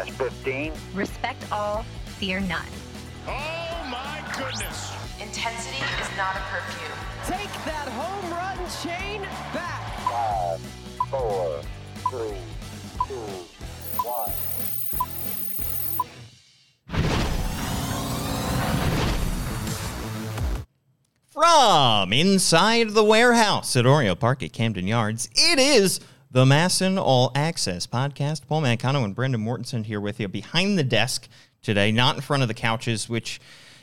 minus 15. Respect all, fear none. Oh my goodness. Intensity is not a perfume. Take that home run chain back. Five, four, three, two, one. From inside the warehouse at Oriole Park at Camden Yards, it is the MASN All Access podcast. Paul Mancano and Brendan Mortensen here with you behind the desk today, not in front of the couches, which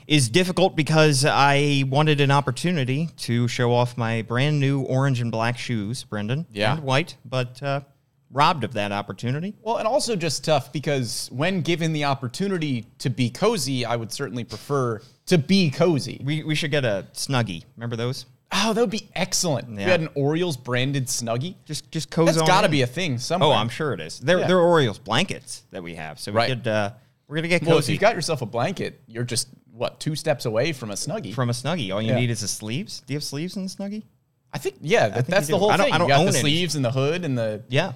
is difficult because I wanted an opportunity to show off my brand new orange and black shoes, Brendan. Yeah. And white, but uh, robbed of that opportunity. Well, and also just tough because when given the opportunity to be cozy, I would certainly prefer to be cozy. We, we should get a Snuggie. Remember those? Oh, that would be excellent. Yeah. We had an Orioles branded Snuggie. Just just cozy. That's got to be a thing somewhere. Oh, I'm sure it is. They're, Yeah. they're Orioles blankets that we have. So we Right. could, uh, we're going to get Well, if cozy you got yourself a blanket, you're just what two steps away from a Snuggie. from a Snuggie. All you Yeah. need is the sleeves. Do you have sleeves in the Snuggie? I think, yeah, that, think that's the whole I don't- thing. I don't you got own the any. sleeves and the hood and the. Yeah.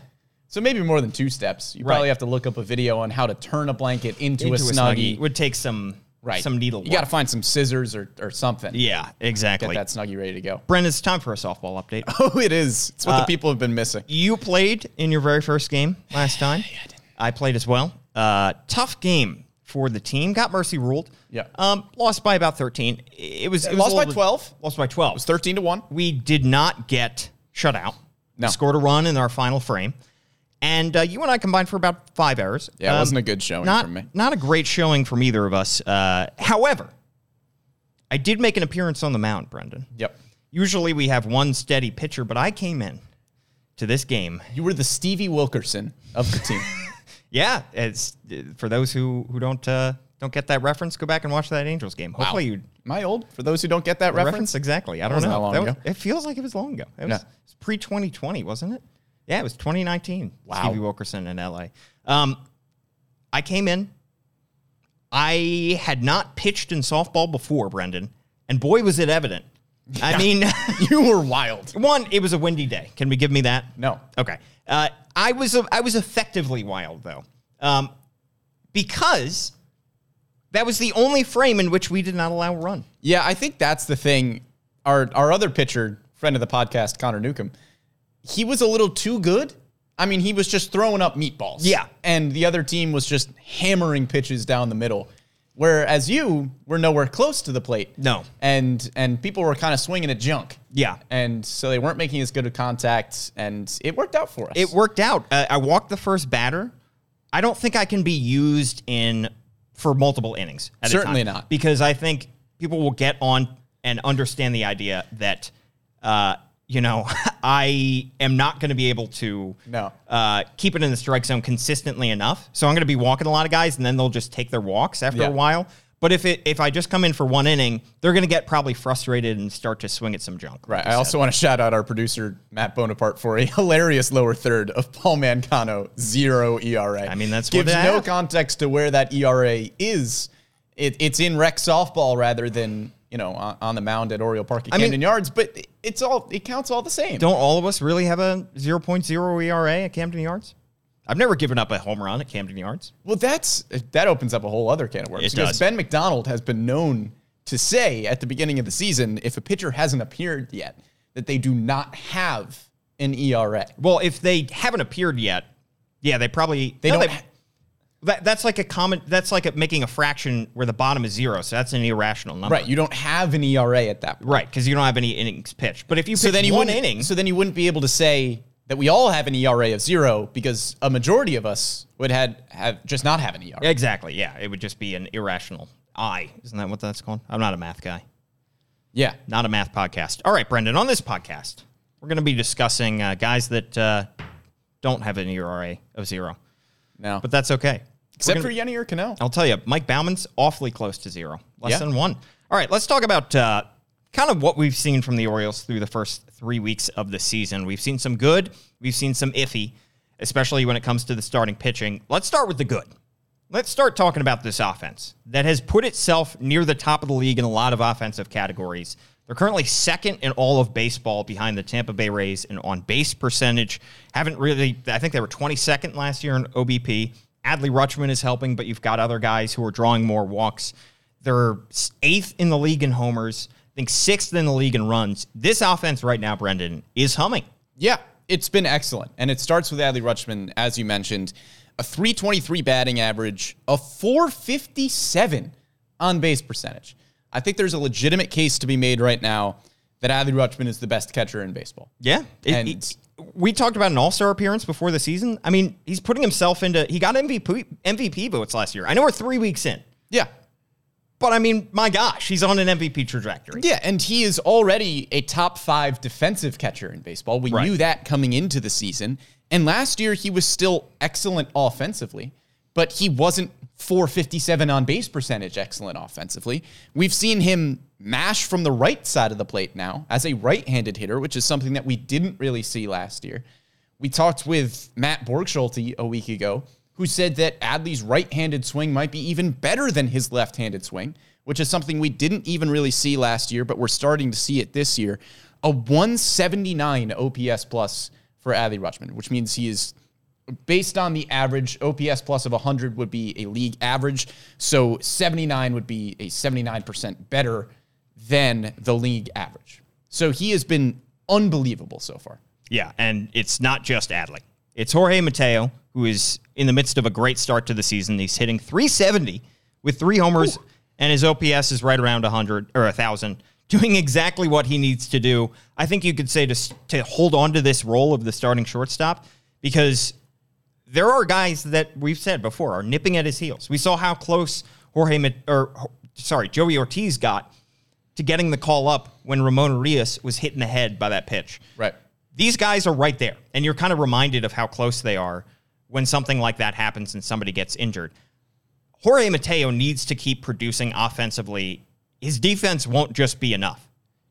So maybe more than two steps. You Right. probably have to look up a video on how to turn a blanket into, Into a Snuggie. would take some right. some needle. You got to find some scissors or, or something. Yeah, exactly. Get that Snuggie ready to go. Brendan, it's time for a softball update. Oh, it is. It's what Uh, the people have been missing. you played in your very first game last time. Yeah, I did. I played as well. Uh, tough game for the team. Got mercy ruled. Yeah. Um, lost by about 13. It was, it was Lost by 12? Lost by 12. It was 13 to 1. we did not get shut out. No. Scored a run in our final frame. And uh, you and I combined for about five hours. Yeah, it wasn't a good showing not, from me. Not a great showing from either of us. Uh, however, I did make an appearance on the mound, Brendan. Yep. Usually we have one steady pitcher, but I came in to this game. You were the Stevie Wilkerson of the team. Yeah, it's for those who who don't uh, don't get that reference. Go back and watch that Angels game. Hopefully you Am I old? For those who don't get that reference? reference? exactly. I don't know. was- ago. it feels like it was long ago. It was, Yeah. pre 2020, wasn't it? Yeah, it was 2019. Wow. Stevie Wilkerson in LA. Um, I came in. I had not pitched in softball before, Brendan, and boy was it evident. I mean, you were wild. one, it was a windy day. Can we give me that? No. Okay. Uh, I was I was effectively wild though, um, because that was the only frame in which we did not allow a run. Yeah, I think that's the thing. Our our other pitcher, friend of the podcast, Connor Newcomb, he was a little too good. I mean, he was just throwing up meatballs. Yeah. And the other team was just hammering pitches down the middle. Whereas you were nowhere close to the plate. No. And and people were kind of swinging at junk. Yeah. And so they weren't making as good a contact, and it worked out for us. It worked out. Uh, I walked the first batter. I don't think I can be used in for multiple innings. at a Certainly not. because I think people will get on and understand the idea that, uh, you know, I am not going to be able to No. uh, keep it in the strike zone consistently enough. So I'm going to be walking a lot of guys, and then they'll just take their walks after Yeah. a while. But if it if I just come in for one inning, they're going to get probably frustrated and start to swing at some junk. Right. like I also want to shout out our producer Matt Bonaparte for a hilarious lower third of Paul Mancano zero ERA. I mean, that's gives no context to where that ERA is. It, it's in rec softball rather than you know on, on the mound at Oriole Park at I mean- Camden Yards, but it's all it counts all the same. Don't all of us really have a 0.0 ERA at Camden Yards? I've never given up a home run at Camden Yards. Well, that's that opens up a whole other can of worms. It because does. Ben McDonald has been known to say at the beginning of the season, if a pitcher hasn't appeared yet, that they do not have an ERA. Well, if they haven't appeared yet, yeah, they probably They no, don't they- that, that's like a common. That's like a, making a fraction where the bottom is zero. So that's an irrational number. Right, you don't have an ERA at that point. right, because you don't have any innings pitched. But if you So then you one wouldn't, inning, So then you wouldn't be able to say that we all have an ERA of zero because a majority of us would had have just not have an ERA. exactly, yeah, it would just be an irrational I. Isn't that what that's called? I'm not a math guy. Yeah. not a math podcast. All right, Brendan, on this podcast, we're going to be discussing uh, guys that uh, don't have an ERA of zero, No. but that's okay. Except We're for gonna- Yennier Cano. I'll tell you, Mike Baumann's awfully close to zero, less Yeah. than one. All right, let's talk about uh, kind of what we've seen from the Orioles through the first three weeks of the season. We've seen some good, we've seen some iffy, especially when it comes to the starting pitching. Let's start with the good. Let's start talking about this offense that has put itself near the top of the league in a lot of offensive categories. They're currently second in all of baseball behind the Tampa Bay Rays in on base percentage. Haven't really, I think they were 22nd last year in OBP. Adley Rutschman is helping, but you've got other guys who are drawing more walks. They're eighth in the league in homers, I think sixth in the league in runs. This offense right now, Brendan, is humming. Yeah, it's been excellent. And it starts with Adley Rutschman, as you mentioned, a 323 batting average, a 457 on base percentage. I think there's a legitimate case to be made right now that Adley Rutschman is the best catcher in baseball. Yeah. It- And- it- we talked about an all star appearance before the season. I mean, he's putting himself into, he got MVP, MVP votes last year. I know we're three weeks in, Yeah. but I mean, my gosh, he's on an MVP trajectory. Yeah, and he is already a top five defensive catcher in baseball. We Right. knew that coming into the season. And last year, he was still excellent offensively, but he wasn't 457 on base percentage excellent offensively. We've seen him mash from the right side of the plate now as a right handed hitter, which is something that we didn't really see last year. We talked with Matt Borgschulte a week ago, who said that Adley's right handed swing might be even better than his left handed swing, which is something we didn't even really see last year, but we're starting to see it this year. A 179 OPS plus for Adley Rutschman, which means he is based on the average OPS plus of 100 would be a league average. So 79 would be a 79% better than the league average. So he has been unbelievable so far. Yeah, and it's not just Adley. It's Jorge Mateo, who is in the midst of a great start to the season. He's hitting 370 with three homers, and his OPS is right around 100 or 1,000, doing exactly what he needs to do. I think you could say to, to hold on to this role of the starting shortstop because there are guys that we've said before are nipping at his heels. We saw how close Jorge, or sorry, Joey Ortiz got to getting the call up when Ramon Urias was hit in the head by that pitch Right. these guys are right there, and you're kind of reminded of how close they are when something like that happens and somebody gets injured. Jorge Mateo needs to keep producing offensively. His defense won't just be enough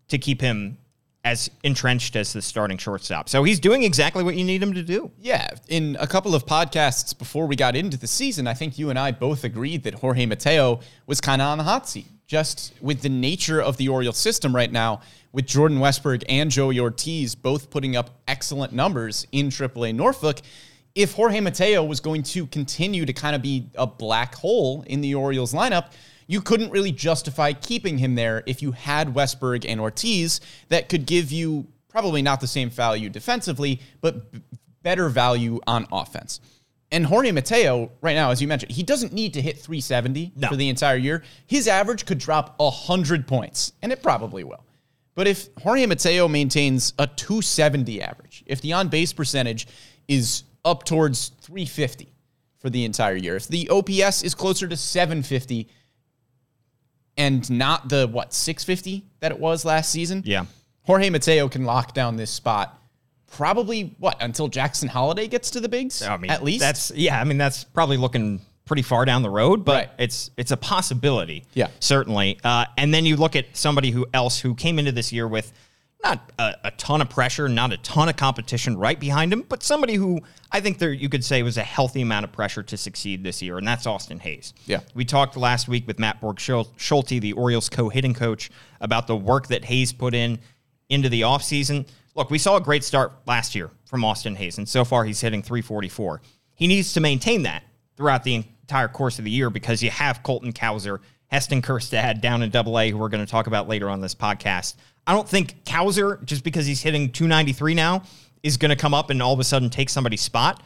to keep him as entrenched as the starting shortstop. So he's doing exactly what you need him to do. Yeah, in a couple of podcasts before we got into the season, I think you and I both agreed that Jorge Mateo was kind of on the hot seat. Just with the nature of the Orioles system right now, with Jordan Westburg and Joey Ortiz both putting up excellent numbers in AAA Norfolk, if Jorge Mateo was going to continue to kind of be a black hole in the Orioles lineup, you couldn't really justify keeping him there if you had Westburg and Ortiz that could give you probably not the same value defensively, but b- better value on offense. And Jorge Mateo, right now, as you mentioned, he doesn't need to hit 370 No. for the entire year. His average could drop 100 points, and it probably will. But if Jorge Mateo maintains a 270 average, if the on base percentage is up towards 350 for the entire year, if the OPS is closer to 750 and not the, what, 650 that it was last season, Yeah. Jorge Mateo can lock down this spot probably what until Jackson Holliday gets to the bigs I mean, at least that's yeah. I mean, that's probably looking pretty far down the road, but Right. it's it's a possibility. Yeah. certainly. Uh, and then you look at somebody who else who came into this year with not a, a ton of pressure, not a ton of competition right behind him, but somebody who I think there you could say was a healthy amount of pressure to succeed this year, and that's Austin Hays. Yeah. we talked last week with Matt Borgschulte, the Orioles co-hitting coach, about the work that Hays put in into the offseason. Look, we saw a great start last year from Austin Hays, and so far he's hitting 344. He needs to maintain that throughout the entire course of the year because you have Colton Cowser, Heston Kjerstad down in double A, who we're going to talk about later on this podcast. I don't think Cowser, just because he's hitting 293 now, is going to come up and all of a sudden take somebody's spot.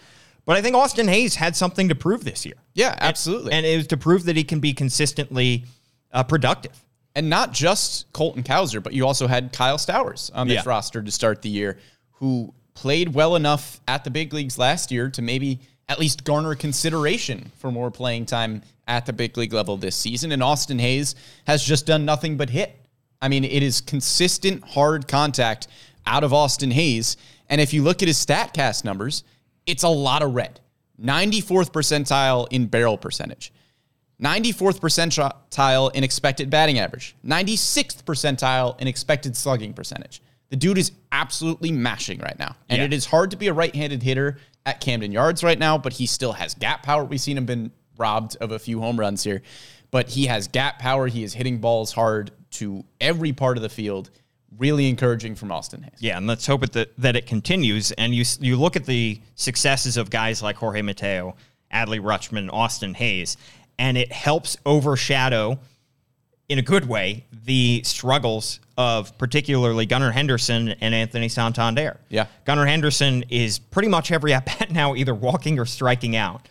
But I think Austin Hays had something to prove this year. yeah absolutely And it was to prove that he can be consistently uh, productive. And not just Colton Cowser, but you also had Kyle Stowers on this Yeah. roster to start the year, who played well enough at the big leagues last year to maybe at least garner consideration for more playing time at the big league level this season. And Austin Hays has just done nothing but hit. I mean, it is consistent hard contact out of Austin Hays. And if you look at his StatCast numbers, it's a lot of red. 94th percentile in barrel percentage. 94th percentile in expected batting average, 96th percentile in expected slugging percentage. The dude is absolutely mashing right now. And Yeah. it is hard to be a right handed hitter at Camden Yards right now, but he still has gap power. We've seen him been robbed of a few home runs here, but he has gap power. He is hitting balls hard to every part of the field. Really encouraging from Austin Hays. Yeah, and let's hope it that, that it continues. And you you look at the successes of guys like Jorge Mateo, Adley Rutschman, Austin Hays, and it helps overshadow, in a good way, the struggles of particularly Gunnar Henderson and Anthony Santander. Yeah. Gunnar Henderson is pretty much every at bat now either walking or striking out.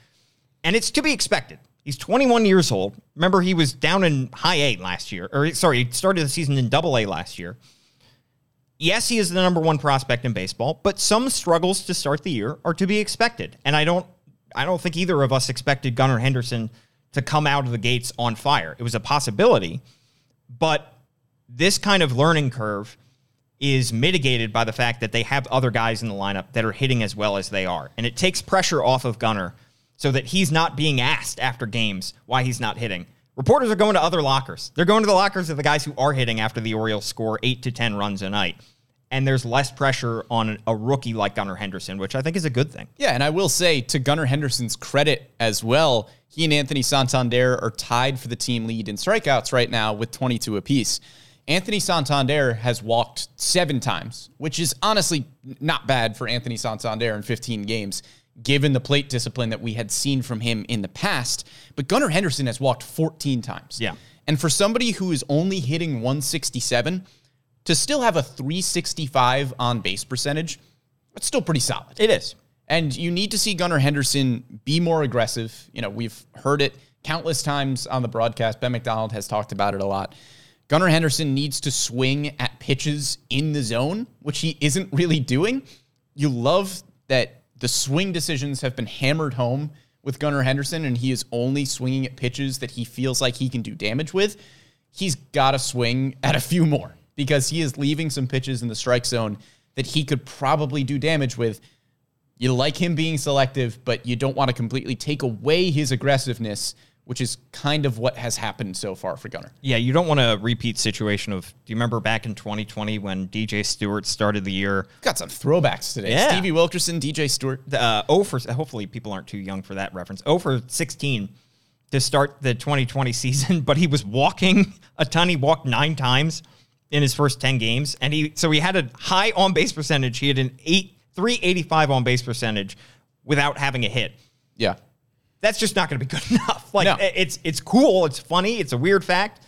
And it's to be expected. He's 21 years old. Remember, he was down in high A last year, or sorry, he started the season in double A last year. Yes, he is the number one prospect in baseball, but some struggles to start the year are to be expected. And I don't I don't think either of us expected Gunnar Henderson to come out of the gates on fire. It was a possibility, but this kind of learning curve is mitigated by the fact that they have other guys in the lineup that are hitting as well as they are. And it takes pressure off of Gunnar so that he's not being asked after games why he's not hitting. Reporters are going to other lockers. They're going to the lockers of the guys who are hitting after the Orioles score eight to 10 runs a night. And there's less pressure on a rookie like Gunnar Henderson, which I think is a good thing. Yeah, and I will say to Gunnar Henderson's credit as well, he and Anthony Santander are tied for the team lead in strikeouts right now with 22 apiece. Anthony Santander has walked seven times, which is honestly not bad for Anthony Santander in 15 games, given the plate discipline that we had seen from him in the past. But Gunnar Henderson has walked 14 times. Yeah. And for somebody who is only hitting 167, to still have a 365 on base percentage, that's still pretty solid. It is. And you need to see Gunnar Henderson be more aggressive. You know, we've heard it countless times on the broadcast. Ben McDonald has talked about it a lot. Gunnar Henderson needs to swing at pitches in the zone, which he isn't really doing. You love that the swing decisions have been hammered home with Gunnar Henderson, and he is only swinging at pitches that he feels like he can do damage with. He's got to swing at a few more because he is leaving some pitches in the strike zone that he could probably do damage with. You like him being selective, but you don't want to completely take away his aggressiveness, which is kind of what has happened so far for Gunnar. Yeah, you don't want a repeat situation of. Do you remember back in 2020 when DJ Stewart started the year? Got some throwbacks today. Yeah. Stevie Wilkerson, DJ Stewart. Uh, oh for hopefully people aren't too young for that reference. Oh for 16 to start the 2020 season, but he was walking a ton. He walked nine times in his first 10 games, and he so he had a high on base percentage. He had an eight 385 on base percentage without having a hit. Yeah. that's just not going to be good enough. Like No. it's it's cool, it's funny, it's a weird fact,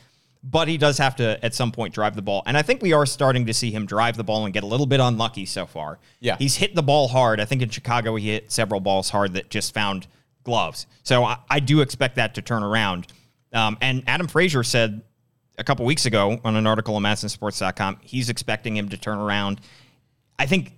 but he does have to at some point drive the ball. And I think we are starting to see him drive the ball and get a little bit unlucky so far. Yeah. he's hit the ball hard. I think in Chicago he hit several balls hard that just found gloves. So I, I do expect that to turn around. Um, and Adam Frazier said a couple weeks ago on an article on MASNsports.com, he's expecting him to turn around. I think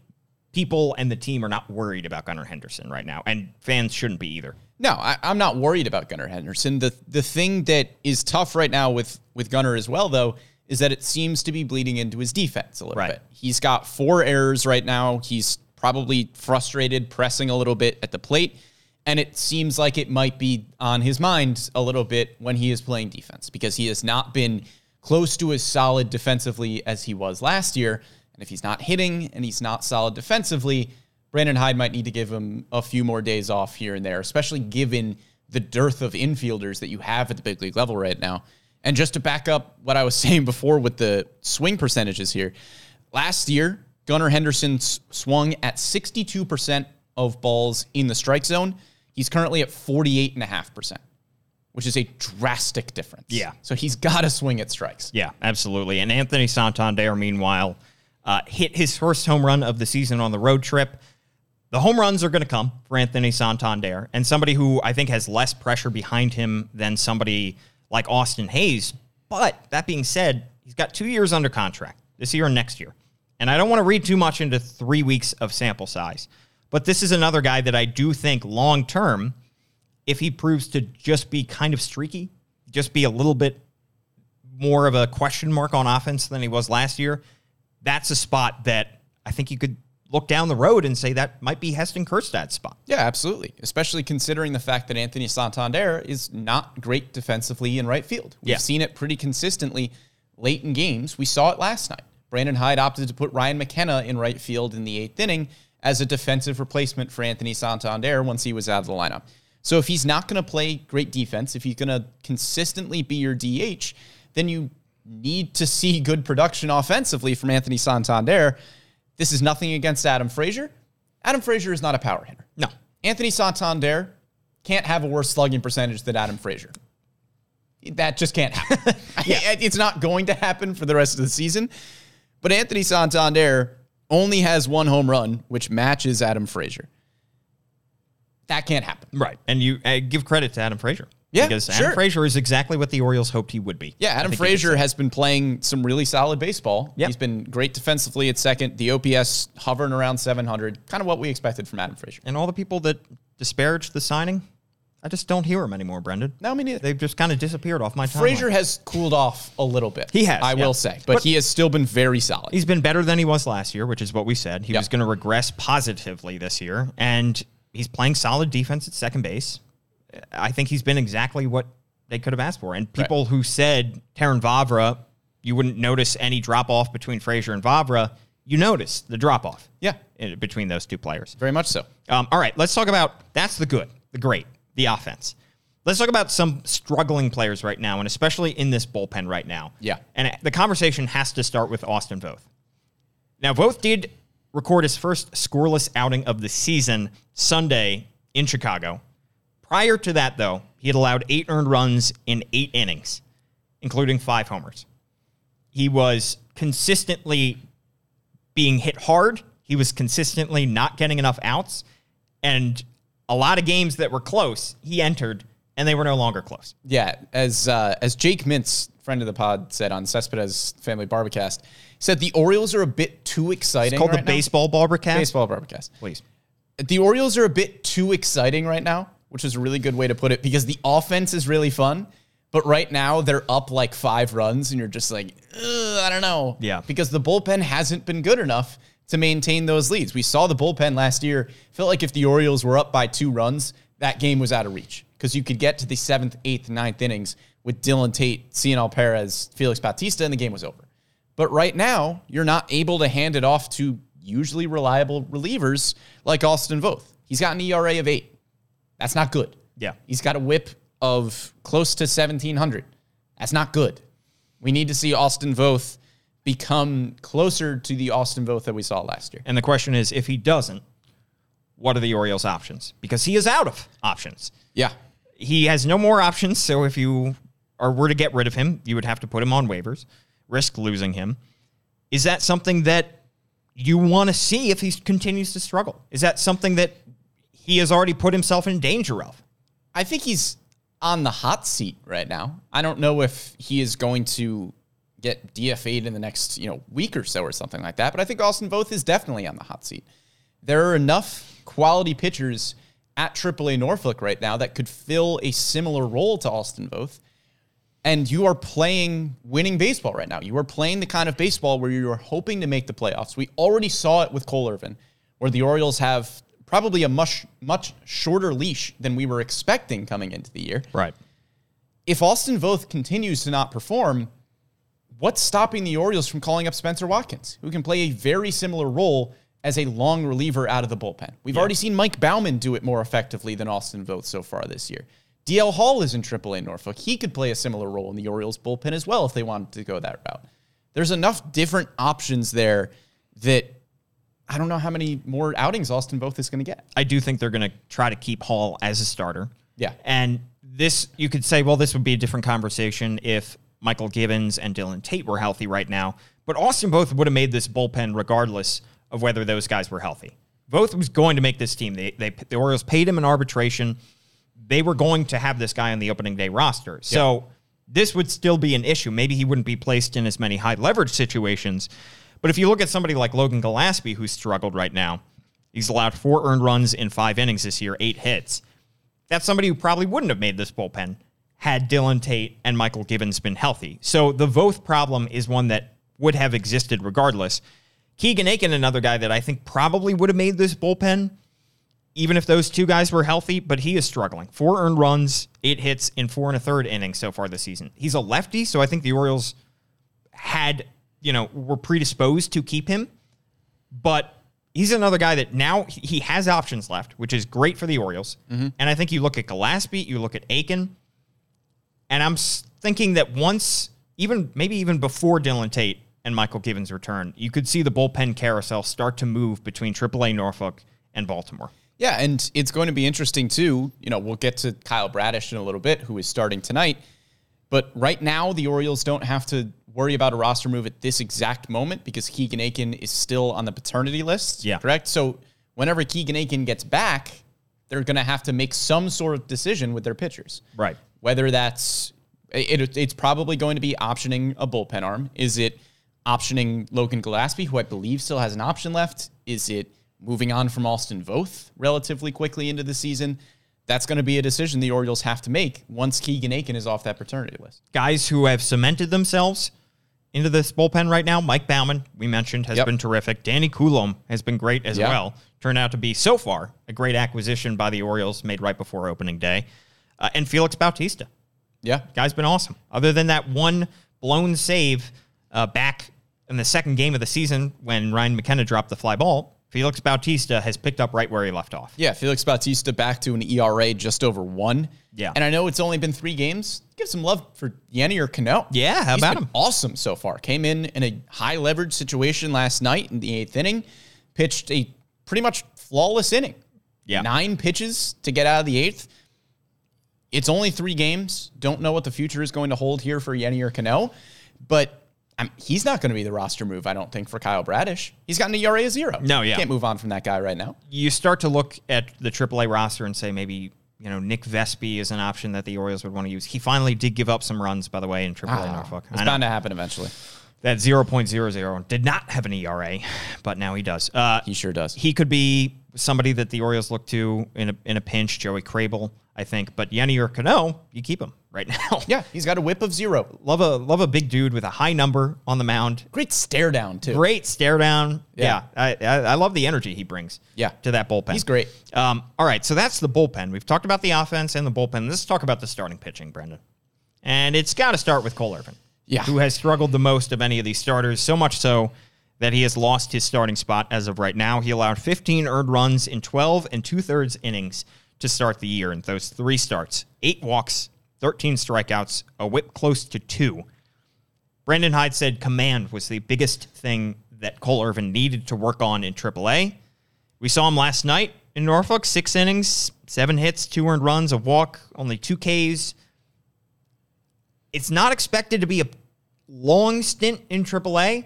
people and the team are not worried about Gunnar Henderson right now, and fans shouldn't be either. No, I, I'm not worried about Gunnar Henderson. The the thing that is tough right now with with Gunnar as well, though, is that it seems to be bleeding into his defense a little Right. bit. He's got four errors right now. He's probably frustrated, pressing a little bit at the plate, and it seems like it might be on his mind a little bit when he is playing defense because he has not been close to as solid defensively as he was last year. And if he's not hitting and he's not solid defensively, Brandon Hyde might need to give him a few more days off here and there, especially given the dearth of infielders that you have at the big league level right now. And just to back up what I was saying before with the swing percentages here, last year, Gunnar Henderson swung at 62% of balls in the strike zone. He's currently at 48.5%, which is a drastic difference. Yeah. So he's got to swing at strikes. Yeah, absolutely. And Anthony Santander, meanwhile, uh, hit his first home run of the season on the road trip. The home runs are going to come for Anthony Santander, and somebody who I think has less pressure behind him than somebody like Austin Hays. But that being said, he's got two years under contract this year and next year. And I don't want to read too much into three weeks of sample size. But this is another guy that I do think long term, if he proves to just be kind of streaky, just be a little bit more of a question mark on offense than he was last year, that's a spot that I think you could look down the road and say that might be Heston Kjerstad's spot. Yeah, absolutely. Especially considering the fact that Anthony Santander is not great defensively in right field. We've Yeah. seen it pretty consistently late in games. We saw it last night. Brandon Hyde opted to put Ryan McKenna in right field in the eighth inning as a defensive replacement for Anthony Santander once he was out of the lineup. So if he's not going to play great defense, if he's going to consistently be your DH, then you need to see good production offensively from Anthony Santander. This is nothing against Adam Frazier. Adam Frazier is not a power hitter. No. Anthony Santander can't have a worse slugging percentage than Adam Frazier. That just can't happen. It's not going to happen for the rest of the season. But Anthony Santander only has one home run, which matches Adam Frazier. That can't happen. Right. And you uh, give credit to Adam Frazier. Yeah, Because sure. Adam Frazier is exactly what the Orioles hoped he would be. Yeah, Adam think you could Frazier has been playing some really solid baseball. Yep. He's been great defensively at second. The OPS hovering around 700. Kind of what we expected from Adam Frazier. And all the people that disparaged the signing, I just don't hear them anymore, Brendan. No, me neither. They've just kind of disappeared off my timeline. Frazier has cooled off a little bit. He has, I yeah. will say, but, But- he has still been very solid. He's been better than he was last year, which is what we said. He Yep. was going to regress positively this year, and he's playing solid defense at second base. I think he's been exactly what they could have asked for. And people who said Terrin Vavra, you wouldn't notice any drop off between Frazier and Vavra, you notice the drop off. Yeah. between those two players. very much so. Um, all right, let's talk about that's the good, the great, the offense. Let's talk about some struggling players right now, and especially in this bullpen right now. Yeah. And the conversation has to start with Austin Voth. Now, Voth did record his first scoreless outing of the season Sunday in Chicago. Prior to that, though, he had allowed eight earned runs in eight innings, including five homers. He was consistently being hit hard. He was consistently not getting enough outs. And a lot of games that were close, he entered, and they were no longer close. Yeah, as uh, as Jake Mintz, friend of the pod, said on Cespedes Family Barbacast, he said the Orioles are a bit too exciting. It's called right the now. baseball barbercast. baseball Barbacast. Please. The Orioles are a bit too exciting right now, which is a really good way to put it because the offense is really fun. But right now they're up like five runs, and you're just like, "Ugh, I don't know. Yeah. Because the bullpen hasn't been good enough to maintain those leads. We saw the bullpen last year. Felt like if the Orioles were up by two runs, that game was out of reach because you could get to the seventh, eighth, ninth innings with Dylan Tate, Cionel Perez, Felix Bautista, and the game was over. But right now, you're not able to hand it off to usually reliable relievers like Austin Voth. He's got an ERA of eight. That's not good. Yeah. He's got a whip of close to 1700. That's not good. We need to see Austin Voth become closer to the Austin Voth that we saw last year. And the question is, if he doesn't, what are the Orioles' options? Because he is out of options. Yeah. He has no more options. So if you are were to get rid of him, you would have to put him on waivers, risk losing him. Is that something that you want to see if he continues to struggle? Is that something that he has already put himself in danger of? I think he's on the hot seat right now. I don't know if he is going to get DFA'd in the next, you know, week or so or something like that, but I think Austin Voth is definitely on the hot seat. There are enough quality pitchers at AAA Norfolk right now that could fill a similar role to Austin Voth. And you are playing winning baseball right now. You are playing the kind of baseball where you are hoping to make the playoffs. We already saw it with Cole Irvin, where the Orioles have probably a much much shorter leash than we were expecting coming into the year. Right. If Austin Voth continues to not perform, what's stopping the Orioles from calling up Spencer Watkins, who can play a very similar role as a long reliever out of the bullpen? We've already seen Mike Baumann do it more effectively than Austin Voth so far this year. DL Hall is in AAA Norfolk. He could play a similar role in the Orioles bullpen as well if they wanted to go that route. There's enough different options there that I don't know how many more outings Austin Voth is going to get. I do think they're going to try to keep Hall as a starter. Yeah. And this, you could say, well, this would be a different conversation if Michael Givens and Dylan Tate were healthy right now. But Austin Voth would have made this bullpen regardless of whether those guys were healthy. Voth was going to make this team. They, they the Orioles paid him an arbitration. They were going to have this guy on the opening day roster. So this would still be an issue. Maybe he wouldn't be placed in as many high leverage situations. But if you look at somebody like Logan Gillaspie, who's struggled right now, he's allowed four earned runs in five innings this year, eight hits. That's somebody who probably wouldn't have made this bullpen had Dylan Tate and Michael Givens been healthy. So the Voth problem is one that would have existed regardless. Keegan Akin, another guy that I think probably would have made this bullpen, even if those two guys were healthy, but he is struggling. Four earned runs, eight hits in four and a third innings so far this season. He's a lefty, so I think the Orioles had, you know, were predisposed to keep him. But he's another guy that now he has options left, which is great for the Orioles. Mm-hmm. And I think you look at Gillaspie, you look at Akin, and I'm thinking that once, even maybe even before Dylan Tate and Michael Givens return, you could see the bullpen carousel start to move between AAA Norfolk and Baltimore. Yeah, and it's going to be interesting too. You know, we'll get to Kyle Bradish in a little bit, who is starting tonight. But right now, the Orioles don't have to worry about a roster move at this exact moment because Keegan Akin is still on the paternity list. Yeah. Correct? So whenever Keegan Akin gets back, they're going to have to make some sort of decision with their pitchers. Right. Whether that's, it, it's probably going to be optioning a bullpen arm. Is it optioning Logan Gillaspie, who I believe still has an option left? Is it moving on from Austin Voth relatively quickly into the season? That's going to be a decision the Orioles have to make once Keegan Akin is off that paternity list. Guys who have cemented themselves into this bullpen right now. Mike Baumann, we mentioned, has Yep. been terrific. Danny Coulombe has been great as Yeah. well. Turned out to be so far a great acquisition by the Orioles, made right before opening day. Uh, and Felix Bautista, Yeah. guy's been awesome. Other than that one blown save uh, back in the second game of the season when Ryan McKenna dropped the fly ball, Felix Bautista has picked up right where he left off. Yeah, Felix Bautista back to an ERA just over one. Yeah. And I know it's only been three games. Give some love for Yennier Cano. Yeah, how He's about been him? Awesome so far. Came in in a high leverage situation last night in the eighth inning, pitched a pretty much flawless inning. Yeah. Nine pitches to get out of the eighth. It's only three games. Don't know what the future is going to hold here for Yennier Cano, but I'm, he's not going to be the roster move, I don't think, for Kyle Bradish. He's got an ERA of zero. No, yeah. Can't move on from that guy right now. you start to look at the AAA roster and say maybe you know Nick Vespi is an option that the Orioles would want to use. He finally did give up some runs, by the way, in AAA ah, Norfolk. It's bound to happen eventually. That 0.00 did not have an ERA, but now he does. Uh, He sure does. he could be somebody that the Orioles look to in a, in a pinch. Joey Krehbiel, I think, but Yennier Cano, you keep him right now. Yeah, he's got a whip of zero. love a love a big dude with a high number on the mound. Great stare down too. Great stare down. Yeah, Yeah. I, I I love the energy he brings. Yeah. to that bullpen. He's great. Um, all right, so that's the bullpen. We've talked about the offense and the bullpen. Let's talk about the starting pitching, Brendan. And it's got to start with Cole Irvin, Yeah. who has struggled the most of any of these starters, so much so that he has lost his starting spot as of right now. He allowed 15 earned runs in 12 and two thirds innings to start the year in those three starts eight walks, 13 strikeouts, a whip close to two. Brandon Hyde said command was the biggest thing that Cole Irvin needed to work on in AAA. We saw him last night in Norfolk, six innings, seven hits, two earned runs, a walk, only two Ks. It's not expected to be a long stint in AAA,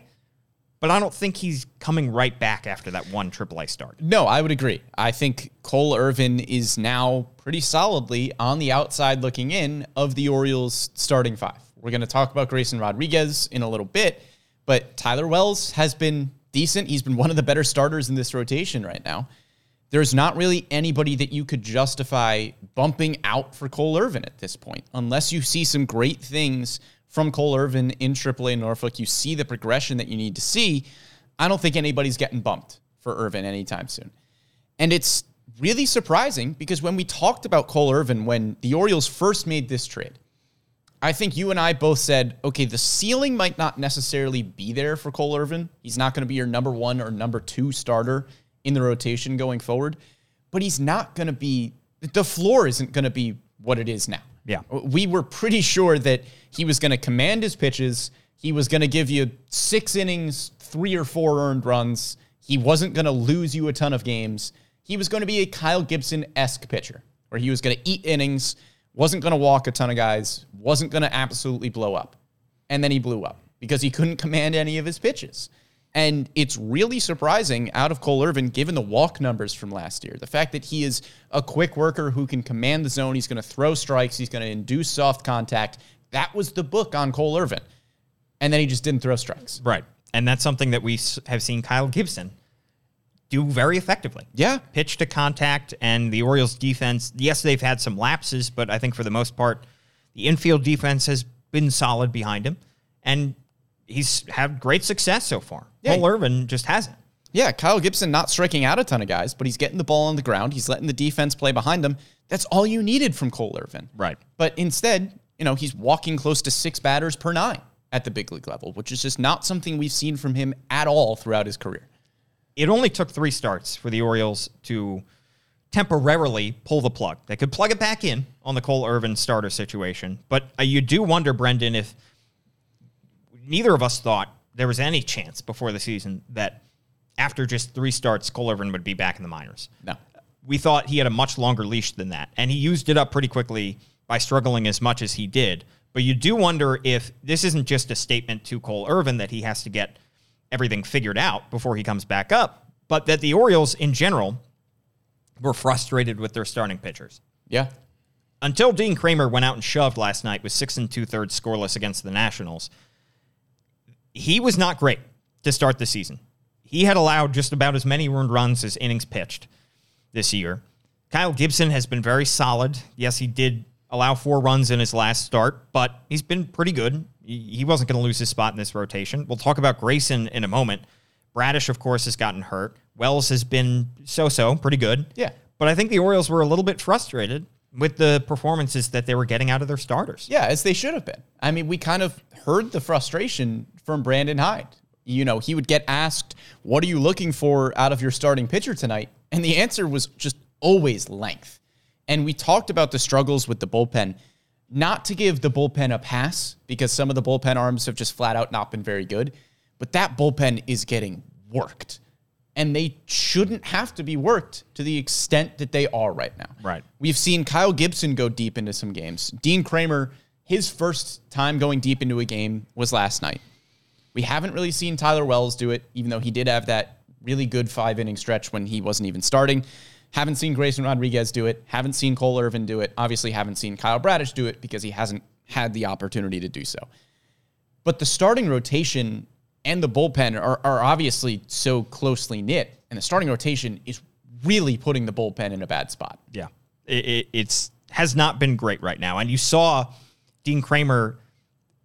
but I don't think he's coming right back after that one AAA start. No, I would agree. I think Cole Irvin is now pretty solidly on the outside looking in of the Orioles starting five. We're going to talk about Grayson Rodriguez in a little bit, but Tyler Wells has been decent. He's been one of the better starters in this rotation right now. There's not really anybody that you could justify bumping out for Cole Irvin at this point, unless you see some great things from Cole Irvin in AAA Norfolk. You see the progression that you need to see. I don't think anybody's getting bumped for Irvin anytime soon. And it's really surprising because when we talked about Cole Irvin, when the Orioles first made this trade, I think you and I both said, okay, the ceiling might not necessarily be there for Cole Irvin. He's not going to be your number one or number two starter in the rotation going forward, but he's not going to be, the floor isn't going to be what it is now. Yeah. We were pretty sure that he was going to command his pitches. He was going to give you six innings, three or four earned runs. He wasn't going to lose you a ton of games. He was going to be a Kyle Gibson esque pitcher where he was going to eat innings, wasn't going to walk a ton of guys, wasn't going to absolutely blow up. And then he blew up because he couldn't command any of his pitches. And it's really surprising out of Cole Irvin, given the walk numbers from last year. The fact that he is a quick worker who can command the zone, he's going to throw strikes, he's going to induce soft contact. That was the book on Cole Irvin. And then he just didn't throw strikes. Right. And that's something that we have seen Kyle Gibson do very effectively. Yeah. Pitch to contact, and the Orioles defense, yes, they've had some lapses, but I think for the most part, the infield defense has been solid behind him. And he's had great success so far. Yeah. Cole Irvin just hasn't. Yeah, Kyle Gibson not striking out a ton of guys, but he's getting the ball on the ground. He's letting the defense play behind him. That's all you needed from Cole Irvin. Right. But instead, you know, he's walking close to six batters per nine at the big league level, which is just not something we've seen from him at all throughout his career. it only took three starts for the Orioles to temporarily pull the plug. They could plug it back in on the Cole Irvin starter situation, but uh, you do wonder, Brendan, if neither of us thought there was any chance before the season that after just three starts, Cole Irvin would be back in the minors. No. we thought he had a much longer leash than that. And he used it up pretty quickly by struggling as much as he did. But you do wonder if this isn't just a statement to Cole Irvin that he has to get everything figured out before he comes back up, but that the Orioles in general were frustrated with their starting pitchers. Yeah. Until Dean Kremer went out and shoved last night with six and two thirds scoreless against the Nationals, he was not great to start the season. He had allowed just about as many earned runs as innings pitched this year. Kyle Gibson has been very solid. Yes, he did allow four runs in his last start, but he's been pretty good. He he wasn't going to lose his spot in this rotation. We'll talk about Grayson in a moment. Bradish, of course, has gotten hurt. Wells has been so so, pretty good. Yeah. But I think the Orioles were a little bit frustrated with the performances that they were getting out of their starters. Yeah, as they should have been. I mean, we kind of heard the frustration from Brandon Hyde. You know, he would get asked, What are you looking for out of your starting pitcher tonight? And the answer was just always length. And we talked about the struggles with the bullpen. Not to give the bullpen a pass, because some of the bullpen arms have just flat out not been very good, but that bullpen is getting worked. And they shouldn't have to be worked to the extent that they are right now. Right. We've seen Kyle Gibson go deep into some games. Dean Kremer, his first time going deep into a game was last night. We haven't really seen Tyler Wells do it, even though he did have that really good five inning stretch when he wasn't even starting. Haven't seen Grayson Rodriguez do it. Haven't seen Cole Irvin do it. Obviously, haven't seen Kyle Bradish do it because he hasn't had the opportunity to do so. But the starting rotation and the bullpen are, are obviously so closely knit, and the starting rotation is really putting the bullpen in a bad spot. Yeah, it, it, it's has not been great right now, and you saw Dean Kremer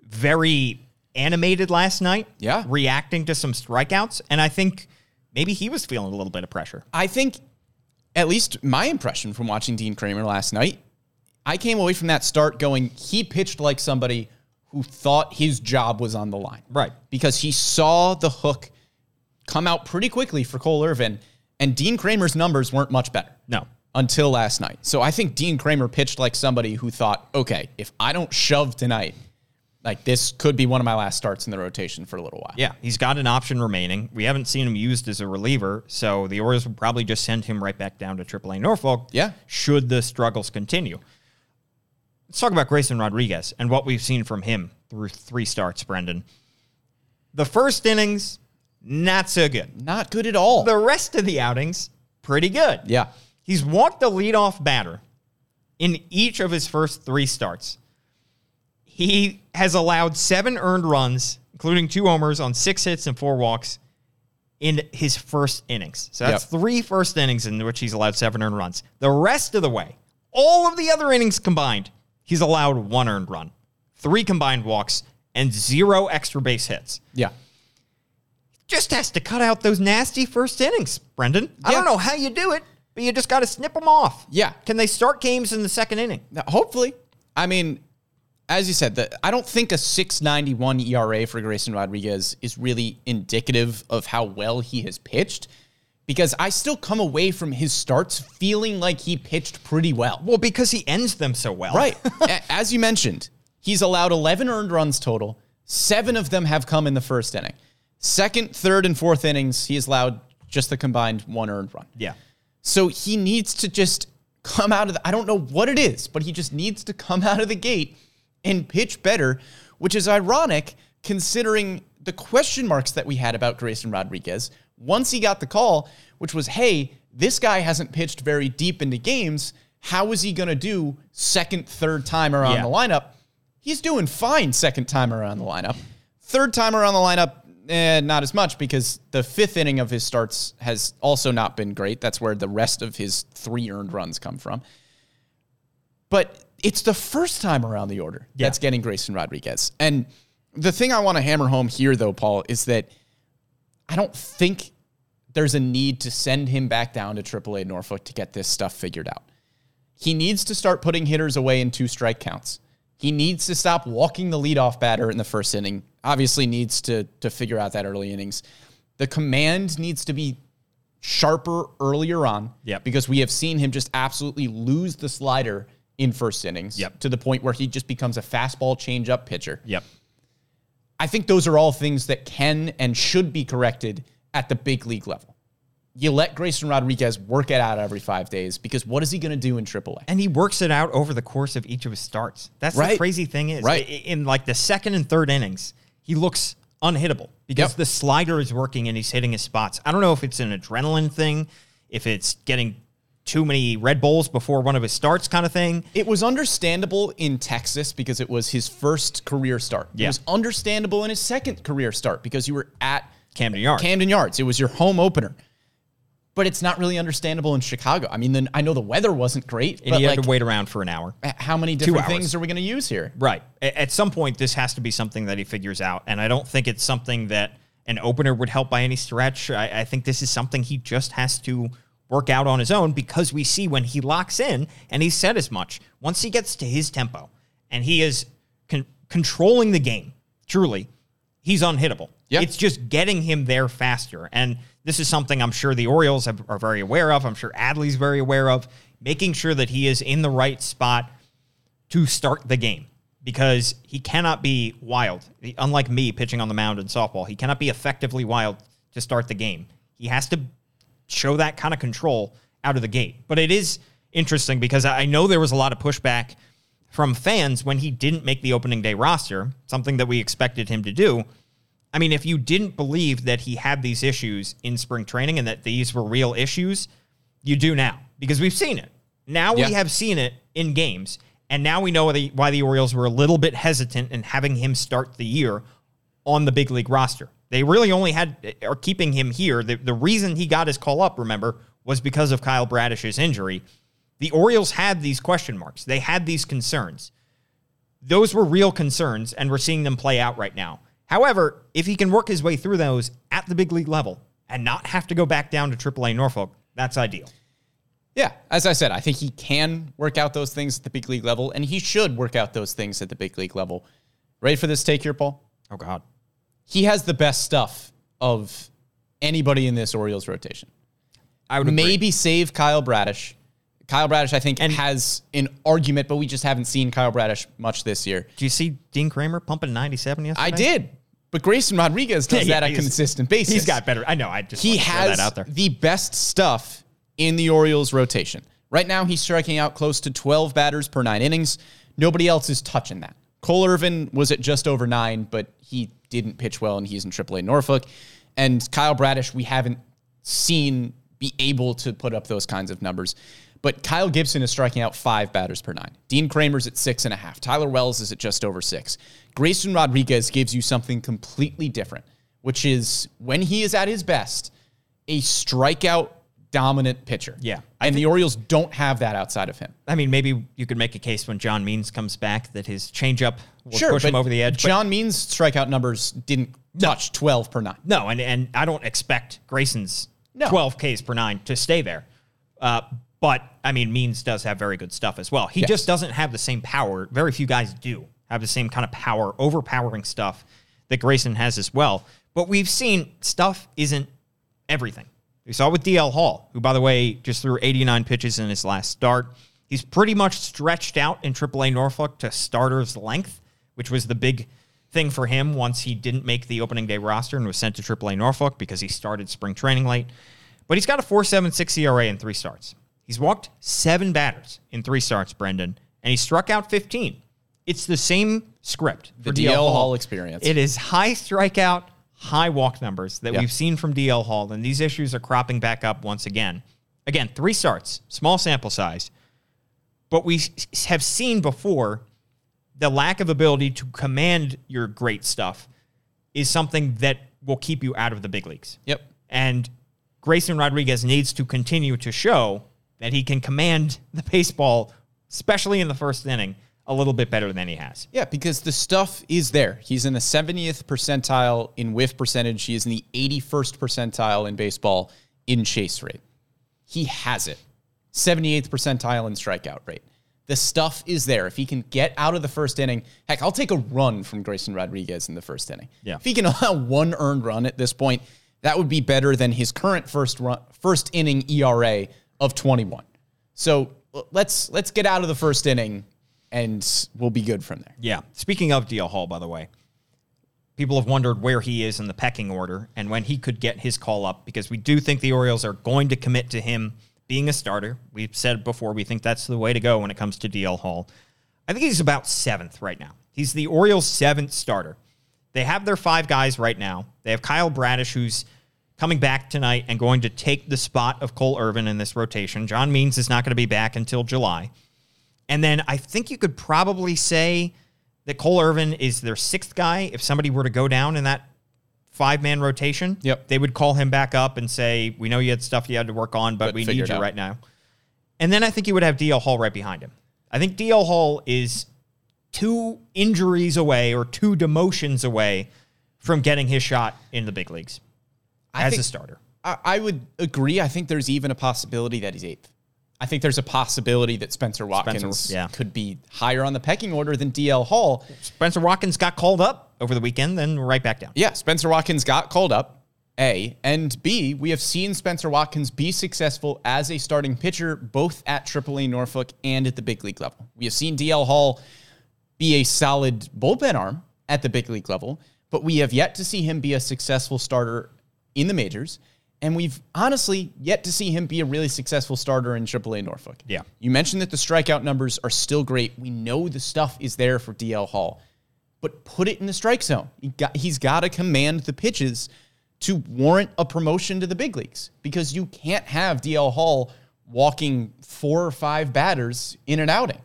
very animated last night. Yeah. reacting to some strikeouts, and I think maybe he was feeling a little bit of pressure. I think, at least my impression from watching Dean Kremer last night, I came away from that start going, he pitched like somebody who thought his job was on the line. Right. Because he saw the hook come out pretty quickly for Cole Irvin, and Dean Kremer's numbers weren't much better. No. Until last night. So I think Dean Kremer pitched like somebody who thought, okay, if I don't shove tonight, like this could be one of my last starts in the rotation for a little while. Yeah, he's got an option remaining. We haven't seen him used as a reliever, so the Orioles will probably just send him right back down to AAA Norfolk. Yeah. should the struggles continue. Let's talk about Grayson Rodriguez and what we've seen from him through three starts, Brendan. The first innings, not so good. Not good at all. The rest of the outings, pretty good. yeah. He's walked the leadoff batter in each of his first three starts. He has allowed seven earned runs, including two homers on six hits and four walks in his first innings. So that's Yep. three first innings in which he's allowed seven earned runs. The rest of the way, all of the other innings combined, he's allowed one earned run, three combined walks, and zero extra base hits Yeah. just has to cut out those nasty first innings, Brendan. I don't know how you do it, but you just got to snip them off. Yeah. Can they start games in the second inning? Now, hopefully. I mean, as you said, the, I don't think a 691 ERA for Grayson Rodriguez is really indicative of how well he has pitched because I still come away from his starts feeling like he pitched pretty well. Well, because he ends them so well. Right. As you mentioned, he's allowed 11 earned runs total. Seven of them have come in the first inning. Second, third, and fourth innings, he has allowed just the combined one earned run. yeah. So he needs to just come out of the, I don't know what it is, but he just needs to come out of the gate and pitch better, which is ironic considering the question marks that we had about Grayson Rodriguez once he got the call, which was, hey, this guy hasn't pitched very deep into games. How is he going to do second, third time around Yeah. the lineup? He's doing fine second time around the lineup. Third time around the lineup, eh, not as much because the fifth inning of his starts has also not been great. That's where the rest of his three earned runs come from. But it's the first time around the order Yeah. that's getting Grayson Rodriguez. And the thing I want to hammer home here, though, Paul, is that I don't think there's a need to send him back down to AAA Norfolk to get this stuff figured out. He needs to start putting hitters away in two strike counts. He needs to stop walking the leadoff batter in the first inning. Obviously, needs to to figure out that early innings. The command needs to be sharper earlier on. Yep. Because we have seen him just absolutely lose the slider in first innings. Yep. To the point where he just becomes a fastball changeup pitcher. Yep. I think those are all things that can and should be corrected at the big league level. you let Grayson Rodriguez work it out every five days because what is he going to do in AAA? And he works it out over the course of each of his starts. That's the crazy thing is, Right. in like the second and third innings, he looks unhittable because Yep. the slider is working and he's hitting his spots. I don't know if it's an adrenaline thing, if it's getting too many Red Bulls before one of his starts kind of thing. It was understandable in Texas because it was his first career start. It was understandable in his second career start because you were at Camden Yards. Camden Yards. It was your home opener. But it's not really understandable in Chicago. I mean, then I know the weather wasn't great, and but he had to wait around for an hour. how many different things are we going to use here? Right. At some point, this has to be something that he figures out. And I don't think it's something that an opener would help by any stretch. I, I think this is something he just has to work out on his own because we see when he locks in, and he said as much, once he gets to his tempo and he is con- controlling the game, truly, he's unhittable. Yeah. It's just getting him there faster. And this is something I'm sure the Orioles have, are very aware of. I'm sure Adley's very aware of, making sure that he is in the right spot to start the game because he cannot be wild. Unlike me pitching on the mound in softball, he cannot be effectively wild to start the game. He has to show that kind of control out of the gate. But it is interesting because I know there was a lot of pushback from fans when he didn't make the opening day roster, something that we expected him to do. I mean, if you didn't believe that he had these issues in spring training and that these were real issues, you do now because we've seen it. Now Yeah. we have seen it in games, and now we know why the Orioles were a little bit hesitant in having him start the year on the big league roster. They really only had are keeping him here. The, the reason he got his call up, remember, was because of Kyle Bradish's injury. The Orioles had these question marks. They had these concerns. Those were real concerns, and we're seeing them play out right now. However, if he can work his way through those at the big league level and not have to go back down to AAA Norfolk, that's ideal. Yeah, as I said, I think he can work out those things at the big league level, and he should work out those things at the big league level. Ready for this take here, Paul? Oh God, He has the best stuff of anybody in this Orioles rotation. I would agree. Maybe save Kyle Bradish. Kyle Bradish, I think, has an argument, but we just haven't seen Kyle Bradish much this year. Do you see Dean Kremer pumping 97 yesterday? I did, but Grayson Rodriguez does Yeah, that on a consistent basis. He's got better. I know. I just he wanted to throw has that out there. the best stuff in the Orioles rotation. Right now, he's striking out close to 12 batters per nine innings. Nobody else is touching that. Cole Irvin was at just over nine, but he didn't pitch well, and he's in AAA Norfolk. And Kyle Bradish, we haven't seen be able to put up those kinds of numbers. But Kyle Gibson is striking out five batters per nine. Dean Kremer's at six and a half. Tyler Wells is at just over six. Grayson Rodriguez gives you something completely different, which is when he is at his best, a strikeout dominant pitcher. Yeah. And the Orioles don't have that outside of him. I mean, maybe you could make a case when John Means comes back that his changeup will push him over the edge. John Means strikeout numbers didn't touch 12 per nine. No, and, and I don't expect Grayson's No. 12 Ks per nine to stay there. Uh, but, I mean, Means does have very good stuff as well. He Yes. just doesn't have the same power. Very few guys do have the same kind of power, overpowering stuff that Grayson has as well. But we've seen stuff isn't everything. We saw with DL Hall, who, by the way, just threw 89 pitches in his last start. He's pretty much stretched out in AAA Norfolk to starter's length, which was the big thing for him once he didn't make the opening day roster and was sent to AAA Norfolk because he started spring training late. But he's got a 4.76 ERA in three starts. He's walked seven batters in three starts, Brendan, and he struck out 15. It's the same script The for DL Hall experience. It is high strikeout, high walk numbers that Yeah. we've seen from DL Hall, and these issues are cropping back up once again. Again, three starts, small sample size, but we have seen before the lack of ability to command your great stuff is something that will keep you out of the big leagues. Yep. And Grayson Rodriguez needs to continue to show that he can command the baseball, especially in the first inning, a little bit better than he has. Yeah, because the stuff is there. He's in the 70th percentile in whiff percentage. He is in the 81st percentile in baseball in chase rate. He has it. 78th percentile in strikeout rate. The stuff is there. If he can get out of the first inning, heck, I'll take a run from Grayson Rodriguez in the first inning. Yeah. If he can allow one earned run at this point, that would be better than his current first run, first inning ERA of 21. So let's let's get out of the first inning, and we'll be good from there. Yeah. Speaking of DL Hall, by the way, people have wondered where he is in the pecking order and when he could get his call up because we do think the Orioles are going to commit to him being a starter. We've said before we think that's the way to go when it comes to DL Hall. I think he's about seventh right now. He's the Orioles' seventh starter. They have their five guys right now. They have Kyle Bradish, who's coming back tonight and going to take the spot of Cole Irvin in this rotation. John Means is not going to be back until July. And then I think you could probably say that Cole Irvin is their sixth guy. If somebody were to go down in that five man rotation, Yep. they would call him back up and say, We know you had stuff you had to work on, but, But we need you out." right now. And then I think you would have DL Hall right behind him. I think DL Hall is two injuries away or two demotions away from getting his shot in the big leagues I as a starter. I, I would agree. I think there's even a possibility that he's eighth. I think there's a possibility that Spencer Watkins yeah. could be higher on the pecking order than DL Hall. Spencer Watkins got called up over the weekend, then right back down. Yeah, Spencer Watkins got called up. A and B, we have seen Spencer Watkins be successful as a starting pitcher both at AAA Norfolk and at the big league level. We have seen DL Hall be a solid bullpen arm at the big league level, but we have yet to see him be a successful starter in the majors. And we've honestly yet to see him be a really successful starter in AAA Norfolk. Yeah. You mentioned that the strikeout numbers are still great. We know the stuff is there for DL Hall, but put it in the strike zone. He got, he's got to command the pitches to warrant a promotion to the big leagues because you can't have DL Hall walking four or five batters in an outing,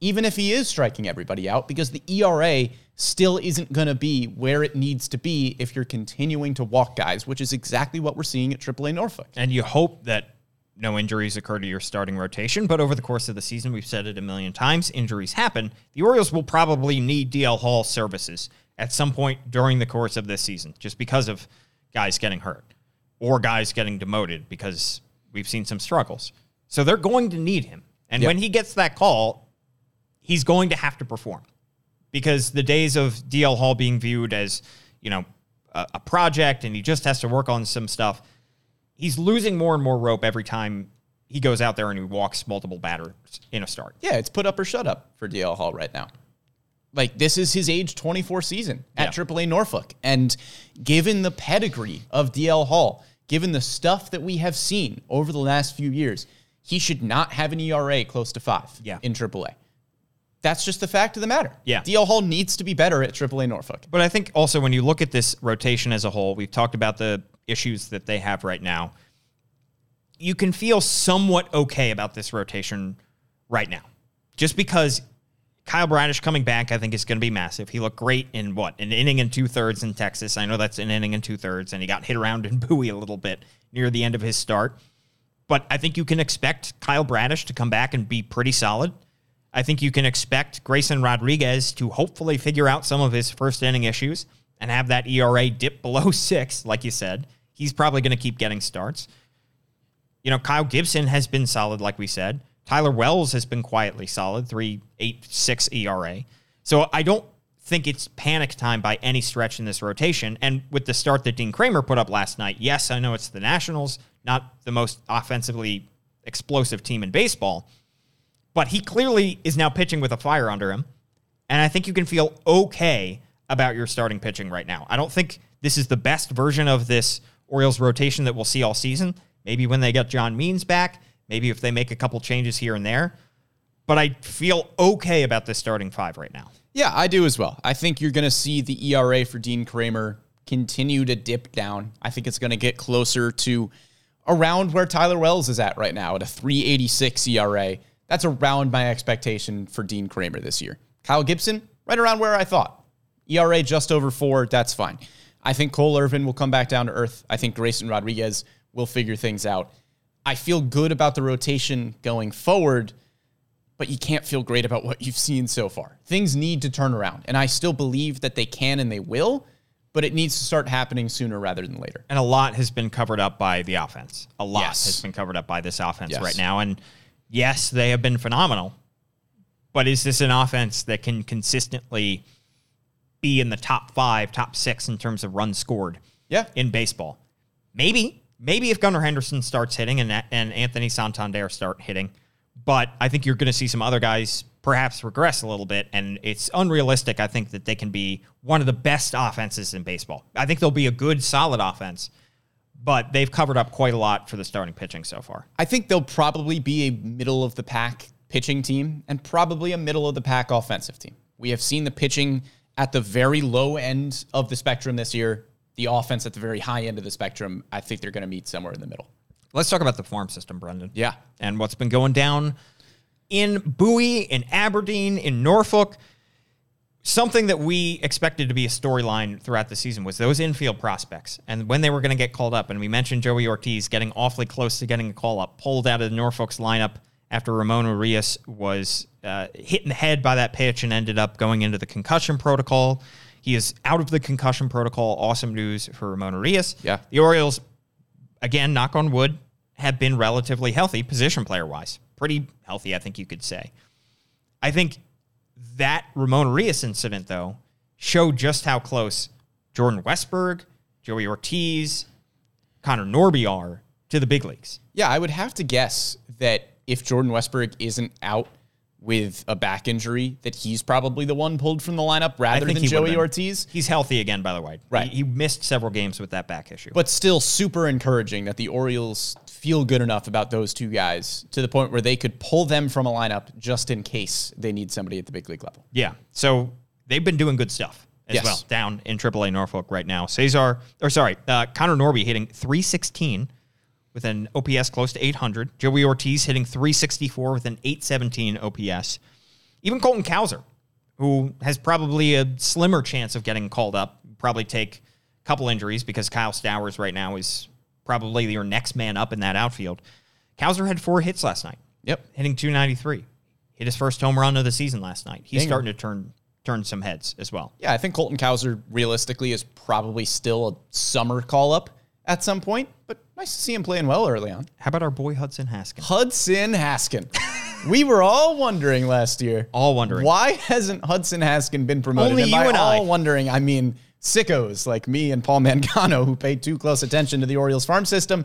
even if he is striking everybody out, because the ERA still isn't going to be where it needs to be if you're continuing to walk guys, which is exactly what we're seeing at AAA Norfolk. And you hope that no injuries occur to your starting rotation. But over the course of the season, we've said it a million times injuries happen. The Orioles will probably need DL Hall services at some point during the course of this season, just because of guys getting hurt or guys getting demoted because we've seen some struggles. So they're going to need him. And Yep. when he gets that call, he's going to have to perform because the days of DL Hall being viewed as, you know, a, a project and he just has to work on some stuff, he's losing more and more rope every time he goes out there and he walks multiple batters in a start. Yeah, it's put up or shut up for DL Hall right now. Like this is his age 24 season at Yeah. AAA Norfolk, and given the pedigree of DL Hall, given the stuff that we have seen over the last few years, he should not have an ERA close to five Yeah. in AAA. That's just the fact of the matter. Yeah. DL Hall needs to be better at AAA Norfolk. But I think also when you look at this rotation as a whole, we've talked about the issues that they have right now. You can feel somewhat okay about this rotation right now. Just because Kyle Bradish coming back, I think is going to be massive. He looked great in what? An inning and two thirds in Texas. I know that's an inning and two thirds, and he got hit around in Bowie a little bit near the end of his start. But I think you can expect Kyle Bradish to come back and be pretty solid. I think you can expect Grayson Rodriguez to hopefully figure out some of his first inning issues and have that ERA dip below six, like you said. He's probably going to keep getting starts. You know, Kyle Gibson has been solid, like we said. Tyler Wells has been quietly solid, three eight six ERA. So I don't think it's panic time by any stretch in this rotation. And with the start that Dean Kremer put up last night, yes, I know it's the Nationals, not the most offensively explosive team in baseball, but he clearly is now pitching with a fire under him. And I think you can feel okay about your starting pitching right now. I don't think this is the best version of this Orioles rotation that we'll see all season. Maybe when they get John Means back, maybe if they make a couple changes here and there. But I feel okay about this starting five right now. Yeah, I do as well. I think you're going to see the ERA for Dean Kremer continue to dip down. I think it's going to get closer to around where Tyler Wells is at right now at a 386 ERA. That's around my expectation for Dean Kremer this year. Kyle Gibson, right around where I thought. ERA just over four, that's fine. I think Cole Irvin will come back down to earth. I think Grayson Rodriguez will figure things out. I feel good about the rotation going forward but you can't feel great about what you've seen so far. Things need to turn around, and I still believe that they can and they will, but it needs to start happening sooner rather than later. And a lot has been covered up by the offense. A lot Yes. has been covered up by this offense Yes. right now. And yes, they have been phenomenal. But is this an offense that can consistently be in the top five, top six in terms of runs scored Yeah. in baseball? Maybe. Maybe if Gunnar Henderson starts hitting and, and Anthony Santander start hitting. but I think you're going to see some other guys perhaps regress a little bit, and it's unrealistic. I think that they can be one of the best offenses in baseball. I think they'll be a good, solid offense, but they've covered up quite a lot for the starting pitching so far. I think they'll probably be a middle of the pack pitching team and probably a middle of the pack offensive team. We have seen the pitching at the very low end of the spectrum this year, the offense at the very high end of the spectrum. I think they're going to meet somewhere in the middle. Let's talk about the farm system, Brendan. Yeah. And what's been going down in Bowie, in Aberdeen, in Norfolk. Something that we expected to be a storyline throughout the season was those infield prospects and when they were going to get called up. And we mentioned Joey Ortiz getting awfully close to getting a call up, pulled out of the Norfolk's lineup after Ramon Urias was uh, hit in the head by that pitch and ended up going into the concussion protocol. He is out of the concussion protocol. Awesome news for Ramon Urias. Yeah. The Orioles again, knock on wood, have been relatively healthy position player wise. Pretty healthy, I think you could say. I think that Ramon Urias incident, though, showed just how close Jordan Westburg, Joey Ortiz, Connor Norby are to the big leagues. Yeah, I would have to guess that if Jordan Westburg isn't out with a back injury, that he's probably the one pulled from the lineup rather than Joey. Ortiz. He's healthy again, by the way. Right. He, he missed several games with that back issue. But still super encouraging that the Orioles feel good enough about those two guys to the point where they could pull them from a lineup just in case they need somebody at the big league level. Yeah. So they've been doing good stuff as Yes. well down in AAA Norfolk right now. Cesar, or sorry, uh, Connor Norby hitting 316 with an OPS close to 800. Joey Ortiz hitting 364 with an 817 OPS. Even Colton Cowser, who has probably a slimmer chance of getting called up, probably take a couple injuries because Kyle Stowers right now is probably your next man up in that outfield. Cowser had four hits last night Yep. hitting 293. Hit his first home run of the season last night. He's Dang. starting to turn turn some heads as well. Yeah, I think Colton Cowser realistically is probably still a summer call up at some point, but nice to see him playing well early on. How about our boy Hudson Haskin? Hudson Haskin. we were all wondering last year. All wondering. Why hasn't Hudson Haskin been promoted? Only and you and I. all wondering, I mean sickos like me and Paul Mangano who paid too close attention to the Orioles farm system,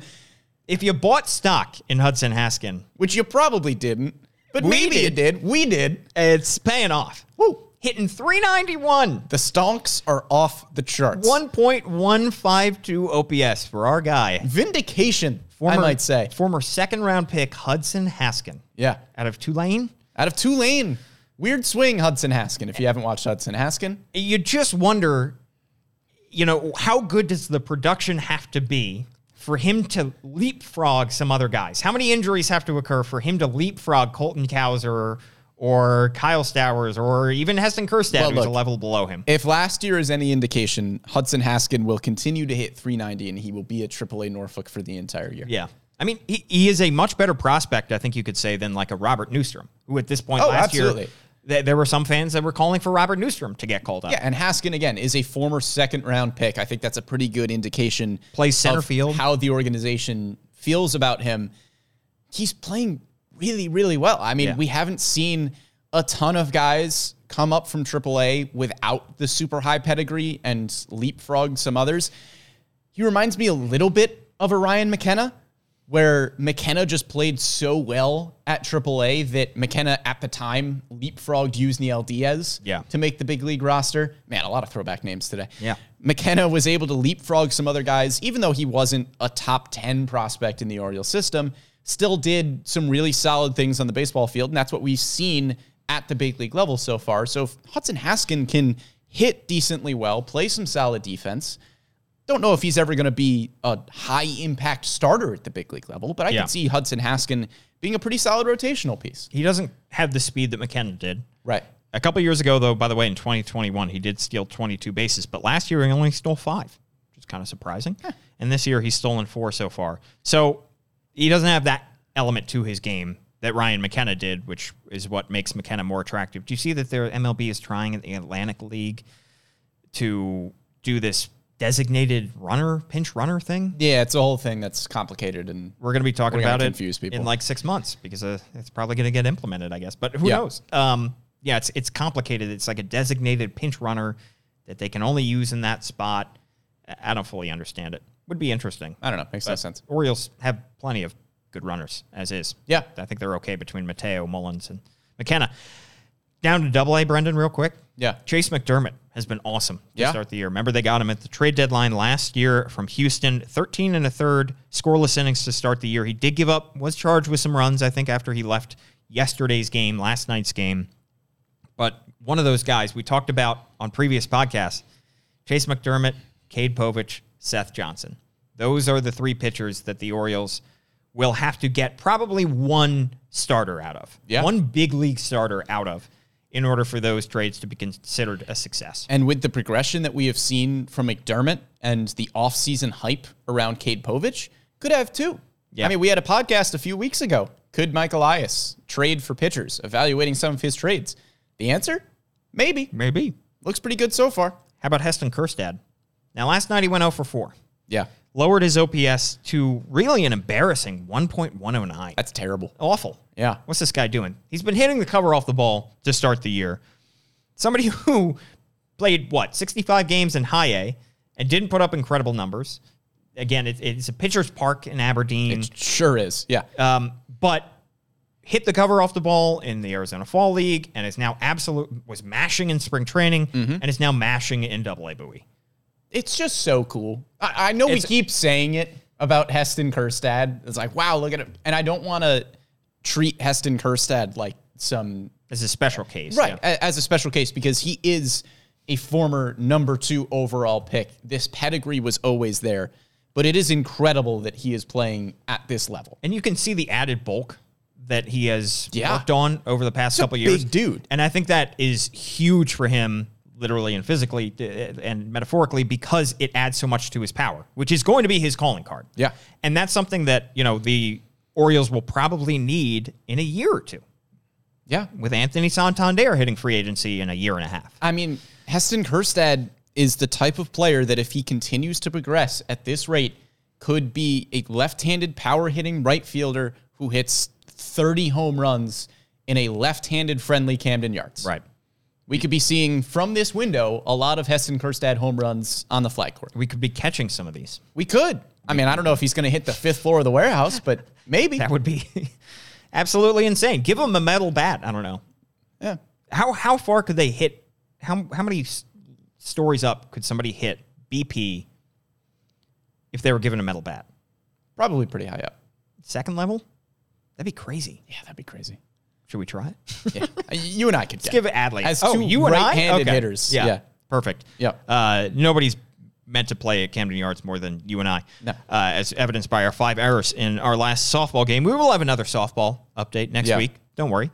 If you bought stock in Hudson Haskin, which you probably didn't, but maybe you did. did. We did. it's paying off. Woo. Hitting 391. The stonks are off the charts. 1.152 OPS for our guy. vindication, I might say. Former second round pick Hudson Haskin Yeah. out of Tulane. Out of Tulane. Weird swing, Hudson Haskin. If you haven't watched Hudson Haskin, You just wonder, you know, how good does the production have to be for him to leapfrog some other guys? How many injuries have to occur for him to leapfrog Colton Cowser or Kyle Stowers or even Heston Kjerstad, Well, who's a level below him? if last year is any indication, Hudson Haskin will continue to hit 390 and he will be at AAA Norfolk for the entire year. Yeah. I mean, he, he is a much better prospect, I think you could say, than like a Robert Neustrom, who at this point Oh, last absolutely. year, there were some fans that were calling for Robert Neustrom to get called up. Yeah, and Haskin again is a former second round pick. I think that's a pretty good indication. Plays center of field. How the organization feels about him. He's playing really, really well. I mean, Yeah. we haven't seen a ton of guys come up from AAA without the super high pedigree and leapfrog some others. He reminds me a little bit of a Ryan McKenna, where McKenna just played so well at AAA that McKenna at the time leapfrogged Yusniel Diaz Yeah. to make the big league roster. Man, a lot of throwback names today. Yeah. McKenna was able to leapfrog some other guys, even though he wasn't a top 10 prospect in the Orioles system, still did some really solid things on the baseball field. And that's what we've seen at the big league level so far. So if Hudson Haskin can hit decently well, play some solid defense, don't know if he's ever going to be a high impact starter at the big league level, but I Yeah. can see Hudson Haskin being a pretty solid rotational piece. He doesn't have the speed that McKenna did. Right. A couple years ago, though, by the way, in 2021, he did steal 22 bases, but last year he only stole five, which is kind of surprising. And this year he's stolen four so far. So he doesn't have that element to his game that Ryan McKenna did, which is what makes McKenna more attractive. Do you see that their MLB is trying in the Atlantic League to do this designated runner, pinch runner thing? Yeah, it's a whole thing that's complicated and We're going to be talking about it in like six months because uh, it's probably going to get implemented, I guess. But who Yeah. knows? Um, yeah, it's it's complicated. It's like a designated pinch runner that they can only use in that spot. I- I don't fully understand it. Would be interesting. I don't know, makes no sense. Orioles have plenty of good runners as is. Yeah. I think they're okay between Mateo, Mullins, and McKenna. Down to double A, Brendan, real quick. Yeah. Chase McDermott has been awesome to Yeah. start the year. Remember, they got him at the trade deadline last year from Houston, 13 and a third scoreless innings to start the year. He did give up, was charged with some runs, I think, after he left yesterday's game, last night's game. But one of those guys we talked about on previous podcasts Chase McDermott, Cade Povich, Seth Johnson. Those are the three pitchers that the Orioles will have to get probably one starter out of. Yeah. One big league starter out of in order for those trades to be considered a success. And with the progression that we have seen from McDermott and the offseason hype around Cade Povich, could have too. Yeah. I mean, we had a podcast a few weeks ago. Could Mike Elias trade for pitchers, evaluating some of his trades? The answer? Maybe. Maybe. Looks pretty good so far. How about Heston Kjerstad? Now, last night he went 0 for 4. Yeah. Lowered his OPS to really an embarrassing 1.109. That's terrible. awful. Yeah. What's this guy doing? He's been hitting the cover off the ball to start the year. Somebody who played, what, 65 games in high A and didn't put up incredible numbers. Again, it, it's a pitcher's park in Aberdeen, It sure is. Yeah. um, but hit the cover off the ball in the Arizona Fall League and is now absolute was mashing in spring training Mm-hmm. and is now mashing in Double A Bowie. It's just so cool. I, I know we keep saying it about Heston Kjerstad. It's like, wow, look at it. And I don't want to treat Heston Kjerstad like some as a special case. right yeah. as a special case because he is a former number two overall pick. This pedigree was always there, but it is incredible that he is playing at this level. And you can see the added bulk that he has Yeah. worked on over the past a couple years. dude. And I think that is huge for him, literally and physically uh, and metaphorically, because it adds so much to his power, which is going to be his calling card. Yeah. And that's something that, you know, the Orioles will probably need in a year or two Yeah, with Anthony Santander hitting free agency in a year and a half. I mean, Heston Kjerstad is the type of player that if he continues to progress at this rate, could be a left-handed power hitting right fielder who hits 30 home runs in a left-handed friendly Camden Yards. Right. We could be seeing from this window a lot of Heston Kjerstad home runs on the flag court. We could be catching some of these. We could. I mean, I don't know if he's going to hit the fifth floor of the warehouse, but maybe. That would be absolutely insane. Give him a metal bat. I don't know. yeah. How how far could they hit? How how many s- stories up could somebody hit BP if they were given a metal bat? Probably pretty high up. Second level? That'd be crazy. Yeah, that'd be crazy. Should we try it? Yeah. you and I could Let's give it Adley. As oh, two you and I? right-handed Okay. hitters. Yeah. Yeah. Perfect. Yeah. Uh, nobody's meant to play at Camden Yards more than you and I. No. Uh, as evidenced by our five errors in our last softball game. We will have another softball update next Yeah. week. Don't worry.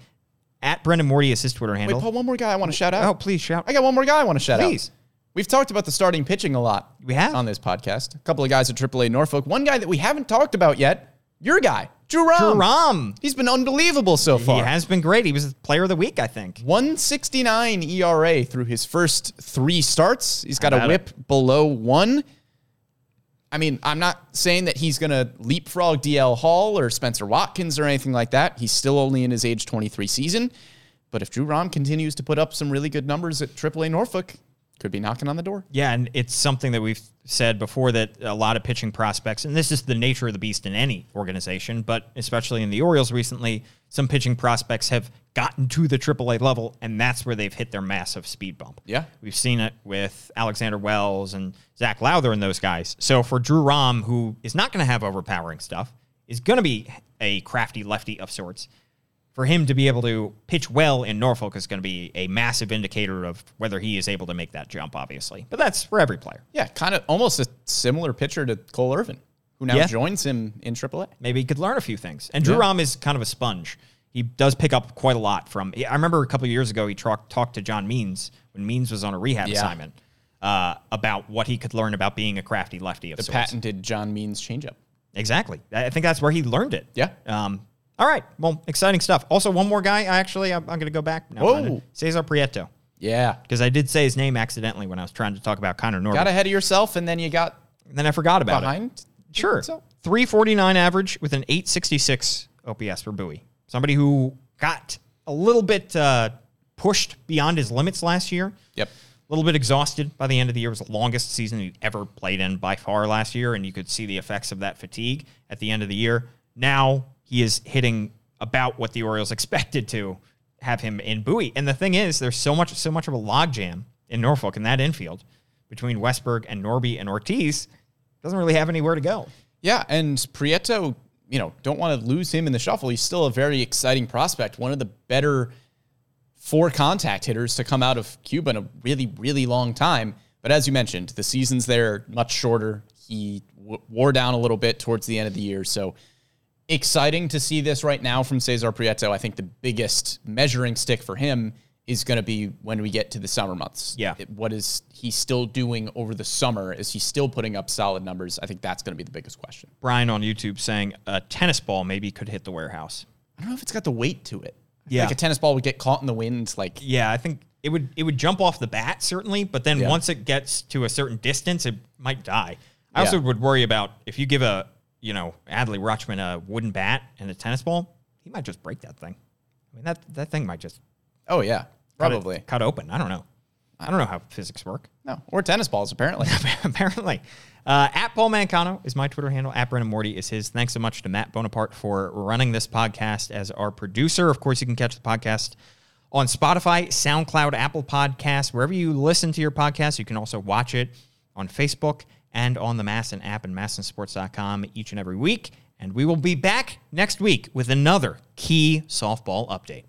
At Brendan Morty is his Twitter handle. Wait, Paul, one more guy I want to shout out. oh, please shout. I got one more guy I want to shout Please. out. Please. We've talked about the starting pitching a lot. We have. on this podcast. A couple of guys at AAA Norfolk. One guy that we haven't talked about yet. Your guy, Drew Rom. Drew Rom. He's been unbelievable so far. He has been great. He was player of the week, I think. 169 ERA through his first three starts. He's got a whip below one. I mean, I'm not saying that he's going to leapfrog DL Hall or Spencer Watkins or anything like that. He's still only in his age 23 season. But if Drew Rom continues to put up some really good numbers at AAA Norfolk, could be knocking on the door. Yeah, and it's something that we've said before that a lot of pitching prospects, and this is the nature of the beast in any organization, but especially in the Orioles recently, some pitching prospects have gotten to the AAA level, and that's where they've hit their massive speed bump. Yeah. We've seen it with Alexander Wells and Zach Lowther and those guys. So for Drew Rom, who is not going to have overpowering stuff, is going to be a crafty lefty of sorts. For him to be able to pitch well in Norfolk is going to be a massive indicator of whether he is able to make that jump, obviously. But that's for every player. Yeah, kind of almost a similar pitcher to Cole Irvin, who now Yeah. joins him in AAA. maybe he could learn a few things. And Drew Yeah. Rom is kind of a sponge. He does pick up quite a lot from. I remember a couple of years ago he talked talked to John Means when Means was on a rehab Yeah. assignment uh, about what he could learn about being a crafty lefty of The sorts. patented John Means changeup. Exactly. I I think that's where he learned it. Yeah. Um, all right. Well, exciting stuff. Also, one more guy. I actually, I'm, I'm going to go back now. Whoa. Cesar Prieto. Yeah. Because I did say his name accidentally when I was trying to talk about Connor Norman. Got ahead of yourself, and then you got and then I forgot about it. behind. Sure. So 349 average with an 866 OPS for Bowie. Somebody who got a little bit uh, pushed beyond his limits last year. Yep. A little bit exhausted by the end of the year. It was the longest season he'd ever played in by far last year, and you could see the effects of that fatigue at the end of the year. now he is hitting about what the Orioles expected to have him in Bowie. And the thing is, there's so much so much of a logjam in Norfolk in that infield between Westburg and Norby and Ortiz. Doesn't really have anywhere to go. Yeah, and Prieto, you know, don't want to lose him in the shuffle. He's still a very exciting prospect, one of the better four contact hitters to come out of Cuba in a really, really long time. But as you mentioned, the season's there are much shorter. He w- wore down a little bit towards the end of the year. So exciting to see this right now from Cesar Prieto. I think the biggest measuring stick for him is going to be when we get to the summer months. Yeah. What is he still doing over the summer? Is he still putting up solid numbers? I think that's going to be the biggest question. Brian on YouTube saying a tennis ball maybe could hit the warehouse. I don't know if it's got the weight to it. Yeah. Like a tennis ball would get caught in the wind. Like, Yeah, I think it would it would jump off the bat certainly, but then Yeah. once it gets to a certain distance, it might die. I also would worry about if you give a you know Adley Rutschman a wooden bat and a tennis ball, he might just break that thing. I mean that that thing might just oh, yeah, cut it- probably. cut open. I don't know. I don't know how physics work. No. Or tennis balls, apparently. apparently. Uh, at Paul Mancano is my Twitter handle. At Brennan Morty is his. Thanks so much to Matt Borgschulte for running this podcast as our producer. Of course, you can catch the podcast on Spotify, SoundCloud, Apple Podcasts, wherever you listen to your podcast. You can also watch it on Facebook and on the MASN app and MASNsports.com each and every week. And we will be back next week with another key softball update.